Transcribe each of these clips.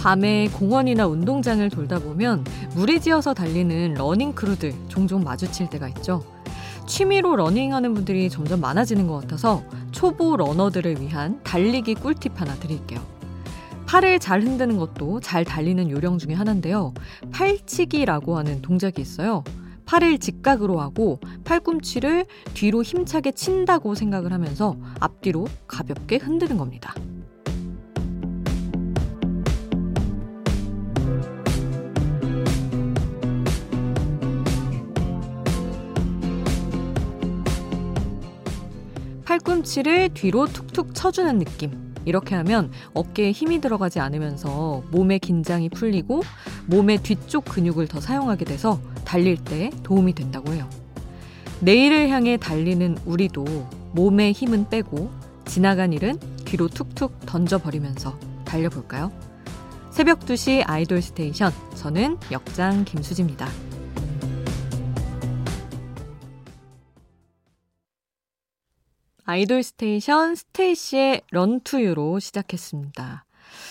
밤에 공원이나 운동장을 돌다 보면 무리지어서 달리는 running crew들 종종 마주칠 때가 있죠. 취미로 러닝하는 분들이 점점 많아지는 것 같아서 초보 러너들을 위한 달리기 꿀팁 하나 드릴게요. 팔을 잘 흔드는 것도 잘 달리는 요령 중에 하나인데요. 팔치기라고 하는 동작이 있어요. 팔을 직각으로 하고 팔꿈치를 뒤로 힘차게 친다고 생각을 하면서 앞뒤로 가볍게 흔드는 겁니다. 팔꿈치를 뒤로 툭툭 쳐주는 느낌. 이렇게 하면 어깨에 힘이 들어가지 않으면서 몸의 긴장이 풀리고 몸의 뒤쪽 근육을 더 사용하게 돼서 달릴 때 도움이 된다고 해요. 내일을 향해 달리는 우리도 몸의 힘은 빼고 지나간 일은 뒤로 툭툭 던져버리면서 달려볼까요? 새벽 2시 아이돌 스테이션. 저는 역장 김수지입니다. 아이돌 스테이션 스테이시의 RUN2U로 시작했습니다.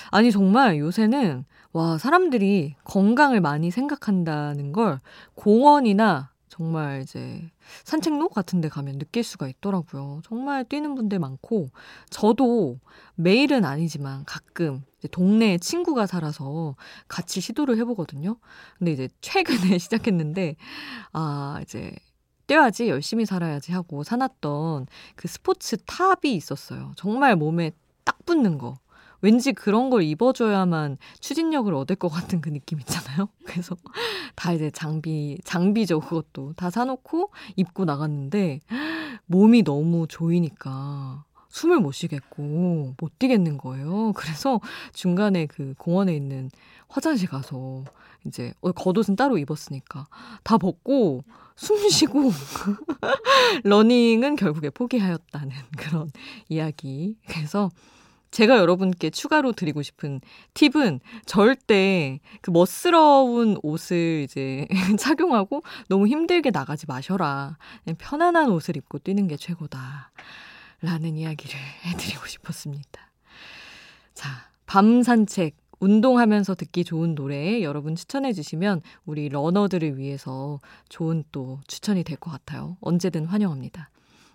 아니, 정말 요새는, 와, 사람들이 건강을 많이 생각한다는 걸 공원이나 정말 이제 산책로 같은 데 가면 느낄 수가 있더라고요. 정말 뛰는 분들 많고, 저도 매일은 아니지만 가끔 동네에 친구가 살아서 같이 시도를 해보거든요. 근데 이제 최근에 시작했는데, 아, 이제 뛰어야지 열심히 살아야지 하고 사놨던 그 스포츠 탑이 있었어요. 정말 몸에 딱 붙는 거. 왠지 그런 걸 입어줘야만 추진력을 얻을 것 같은 그 느낌 있잖아요. 그래서 다 이제 장비, 장비죠. 그것도 다 사놓고 입고 나갔는데 몸이 너무 조이니까 숨을 못 쉬겠고 못 뛰겠는 거예요. 그래서 중간에 그 공원에 있는 화장실 가서 이제 어, 겉옷은 따로 입었으니까 다 벗고 숨 쉬고 러닝은 결국에 포기하였다는 그런 이야기. 그래서 제가 여러분께 추가로 드리고 싶은 팁은 절대 그 멋스러운 옷을 이제 착용하고 너무 힘들게 나가지 마셔라. 편안한 옷을 입고 뛰는 게 최고다. 라는 이야기를 해드리고 싶었습니다. 자, 밤 산책 운동하면서 듣기 좋은 노래 여러분 추천해 주시면 우리 러너들을 위해서 좋은 또 추천이 될 것 같아요. 언제든 환영합니다.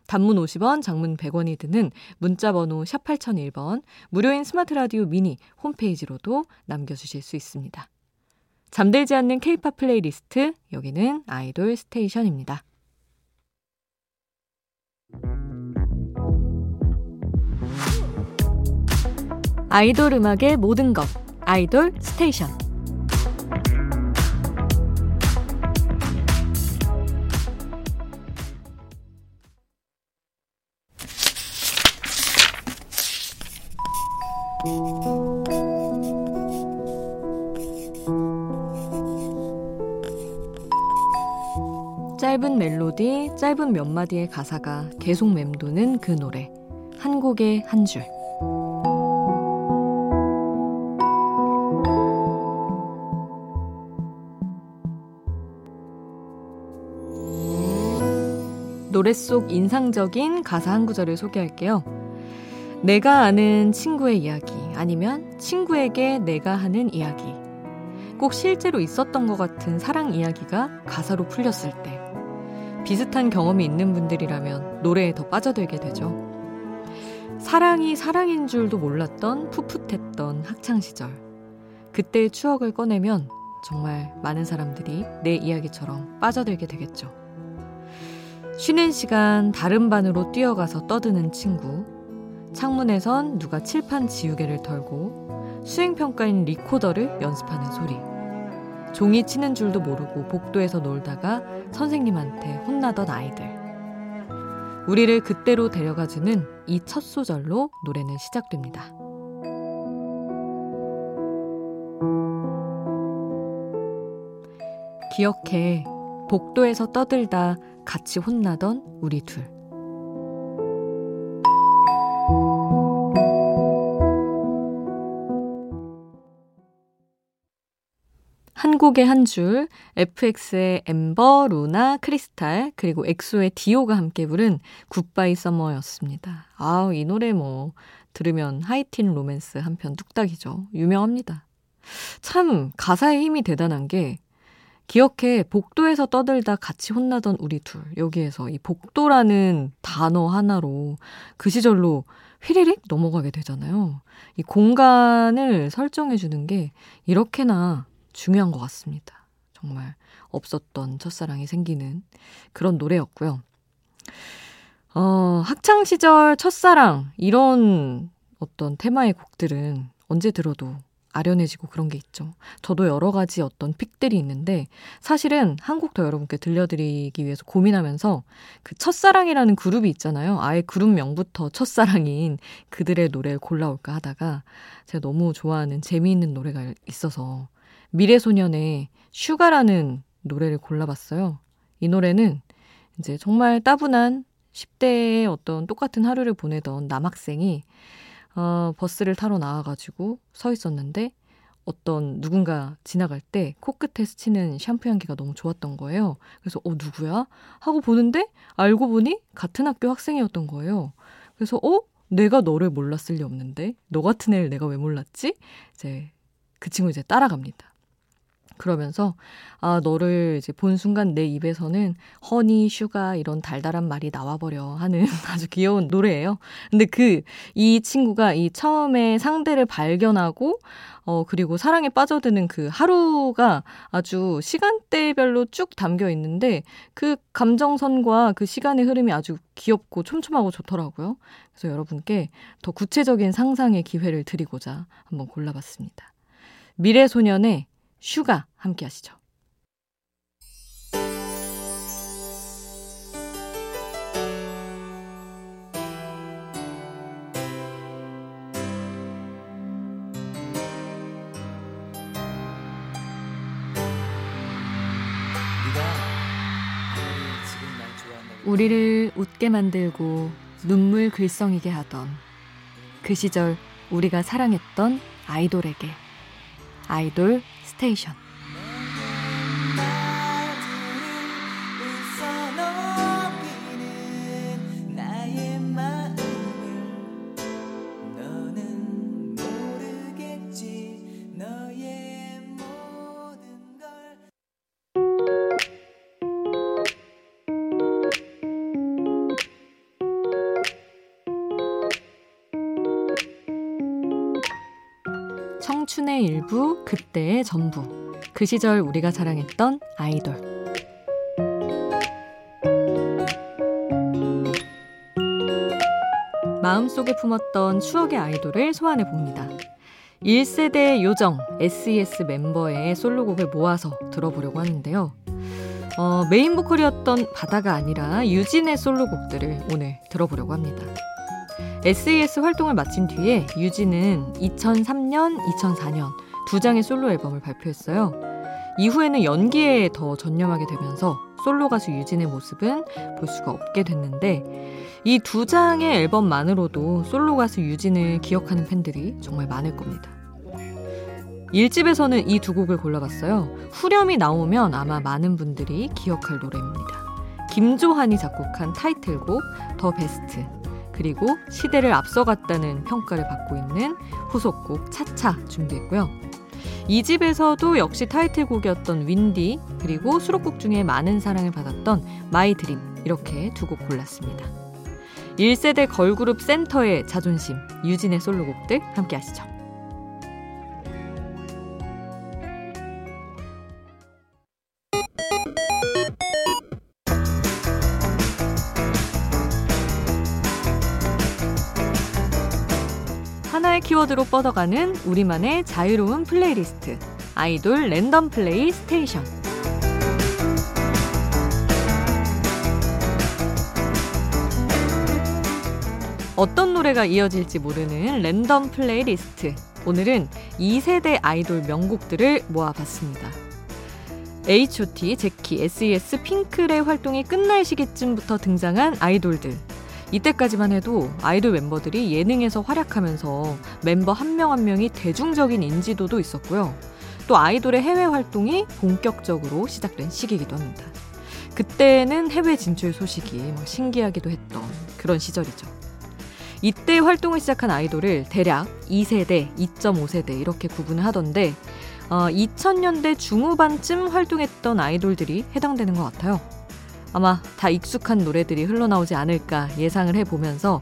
단문 50원, 장문 100원이 드는 문자 번호 샵 8001번, 무료인 스마트 라디오 미니 홈페이지로도 남겨 주실 수 있습니다. 잠들지 않는 케이팝 플레이리스트, 여기는 아이돌 스테이션입니다. 아이돌 음악의 모든 것. 아이돌 스테이션 짧은 멜로디, 짧은 몇 마디의 가사가 계속 맴도는 그 노래. 한 곡의 한 줄. 노래 속 인상적인 가사 한 구절을 소개할게요. 내가 아는 친구의 이야기, 아니면 친구에게 내가 하는 이야기. 꼭 실제로 있었던 것 같은 사랑 이야기가 가사로 풀렸을 때. 비슷한 경험이 있는 분들이라면 노래에 더 빠져들게 되죠. 사랑이 사랑인 줄도 몰랐던 풋풋했던 학창시절. 그때의 추억을 꺼내면 정말 많은 사람들이 내 이야기처럼 빠져들게 되겠죠. 쉬는 시간 다른 반으로 뛰어가서 떠드는 친구. 창문에선 누가 칠판 지우개를 털고 수행평가인 리코더를 연습하는 소리. 종이 치는 줄도 모르고 복도에서 놀다가 선생님한테 혼나던 아이들. 우리를 그때로 데려가주는 이 첫 소절로 노래는 시작됩니다. 기억해. 복도에서 떠들다 같이 혼나던 우리 둘. 한 곡의 한 줄, FX의 엠버, 루나, 크리스탈, 그리고 엑소의 디오가 함께 부른 Goodbye Summer였습니다. 아우, 이 노래 뭐, 들으면 하이틴 로맨스 한 편 뚝딱이죠. 유명합니다. 참 가사의 힘이 대단한 게 기억해 복도에서 떠들다 같이 혼나던 우리 둘 여기에서 이 복도라는 단어 하나로 그 시절로 휘리릭 넘어가게 되잖아요. 이 공간을 설정해 주는 게 이렇게나 중요한 것 같습니다. 정말 없었던 첫사랑이 생기는 그런 노래였고요. 어, 학창 시절 첫사랑 이런 어떤 테마의 곡들은 언제 들어도 아련해지고 그런 게 있죠. 저도 여러 가지 어떤 픽들이 있는데 사실은 한국 더 여러분께 들려드리기 위해서 고민하면서 그 첫사랑이라는 그룹이 있잖아요. 아예 그룹 명부터 첫사랑인 그들의 노래를 골라올까 하다가 제가 너무 좋아하는 재미있는 노래가 있어서 미래소년의 Sugar라는 노래를 골라봤어요. 이 노래는 이제 정말 따분한 10대의 어떤 똑같은 하루를 보내던 남학생이 어, 버스를 타러 나와가지고 서 있었는데 어떤 누군가 지나갈 때 코끝에 스치는 샴푸 향기가 너무 좋았던 거예요. 그래서 어 누구야? 하고 보는데 알고 보니 같은 학교 학생이었던 거예요. 그래서 어 내가 너를 몰랐을 리 없는데 너 같은 애를 내가 왜 몰랐지? 이제 그 친구 이제 따라갑니다. 그러면서 아 너를 이제 본 순간 내 입에서는 honey, sugar 이런 달달한 말이 나와버려 하는 아주 귀여운 노래예요. 근데 그 이 친구가 이 처음에 상대를 발견하고 어 그리고 사랑에 빠져드는 그 하루가 아주 시간대별로 쭉 담겨 있는데 그 감정선과 그 시간의 흐름이 아주 귀엽고 촘촘하고 좋더라고요. 그래서 여러분께 더 구체적인 상상의 기회를 드리고자 한번 골라봤습니다. 미래소년의 Sugar 함께 하시죠. 우리를 웃게 만들고 눈물 글썽이게 하던 그 시절 우리가 사랑했던 아이돌에게 아이돌 스테이션 청춘의 일부, 그때의 전부. 그 시절 우리가 사랑했던 아이돌. 마음속에 품었던 추억의 아이돌을 소환해 봅니다. 1세대 요정 SES 멤버의 솔로곡을 모아서 들어보려고 하는데요. 어, 메인 보컬이었던 바다가 아니라 유진의 솔로곡들을 오늘 들어보려고 합니다. SES 활동을 마친 뒤에 유진은 2003년, 2004년 두 장의 솔로 앨범을 발표했어요. 이후에는 연기에 더 전념하게 되면서 솔로 가수 유진의 모습은 볼 수가 없게 됐는데 이 두 장의 앨범만으로도 솔로 가수 유진을 기억하는 팬들이 정말 많을 겁니다. 1집에서는 이 두 곡을 골라봤어요. 후렴이 나오면 아마 많은 분들이 기억할 노래입니다. 김조한이 작곡한 타이틀곡 The Best 그리고 시대를 앞서갔다는 평가를 받고 있는 후속곡 차차 준비했고요. 이 집에서도 역시 타이틀곡이었던 Windy 그리고 수록곡 중에 많은 사랑을 받았던 My Dream 이렇게 두 곡 골랐습니다. 1세대 걸그룹 센터의 자존심 유진의 솔로곡들 함께 하시죠. 하나의 키워드로 뻗어가는 우리만의 자유로운 플레이리스트. 아이돌 랜덤 플레이 스테이션. 어떤 노래가 이어질지 모르는 랜덤 플레이리스트. 오늘은 2세대 아이돌 명곡들을 모아봤습니다. H.O.T, 젝키, S.E.S, 핑클의 활동이 끝날 시기쯤부터 등장한 아이돌들. 이때까지만 해도 아이돌 멤버들이 예능에서 활약하면서 멤버 한 명한 한 명이 대중적인 인지도도 있었고요. 또 아이돌의 해외 활동이 본격적으로 시작된 시기이기도 합니다. 그때는 해외 진출 소식이 신기하기도 했던 그런 시절이죠. 이때 활동을 시작한 아이돌을 대략 2세대, 2.5세대 이렇게 구분을 하던데 어, 2000년대 중후반쯤 활동했던 아이돌들이 해당되는 것 같아요. 아마 다 익숙한 노래들이 흘러나오지 않을까 예상을 해보면서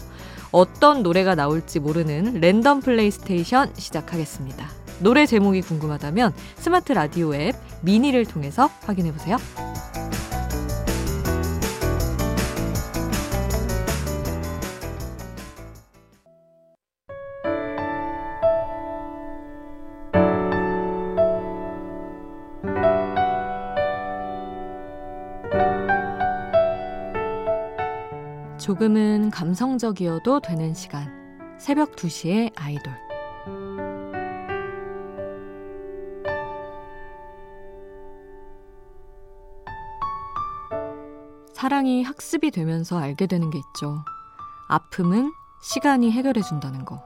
어떤 노래가 나올지 모르는 랜덤 플레이스테이션 시작하겠습니다. 노래 제목이 궁금하다면 스마트 라디오 앱 미니를 통해서 확인해보세요. 조금은 감성적이어도 되는 시간. 새벽 2시에 아이돌. 사랑이 학습이 되면서 알게 되는 게 있죠. 아픔은 시간이 해결해 준다는 거.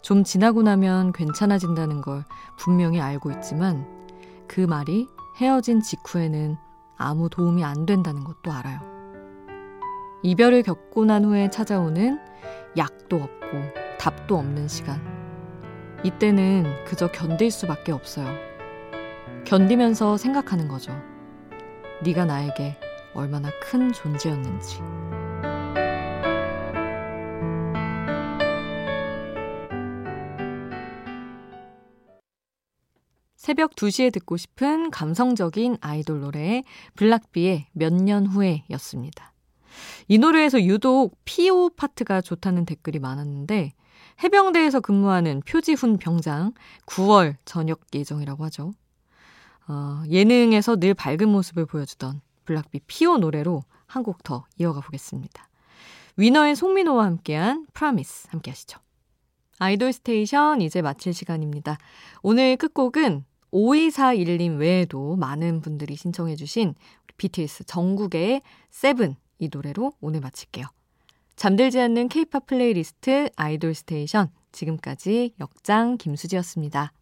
좀 지나고 나면 괜찮아진다는 걸 분명히 알고 있지만 그 말이 헤어진 직후에는 아무 도움이 안 된다는 것도 알아요. 이별을 겪고 난 후에 찾아오는 약도 없고 답도 없는 시간. 이때는 그저 견딜 수밖에 없어요. 견디면서 생각하는 거죠. 네가 나에게 얼마나 큰 존재였는지. 새벽 2시에 듣고 싶은 감성적인 아이돌 노래 블락비의 몇 년 후에 였습니다. 이 노래에서 유독 피오 파트가 좋다는 댓글이 많았는데 해병대에서 근무하는 표지훈 병장 9월 전역 예정이라고 하죠. 어, 예능에서 늘 밝은 모습을 보여주던 블락비 피오 노래로 한 곡 더 이어가 보겠습니다. 위너의 송민호와 함께한 Promise 함께 하시죠. 아이돌 스테이션 이제 마칠 시간입니다. 오늘 끝곡은 5241님 외에도 많은 분들이 신청해주신 BTS 정국의 Seven 이 노래로 오늘 마칠게요. 잠들지 않는 케이팝 플레이리스트 아이돌 스테이션 지금까지 역장 김수지였습니다.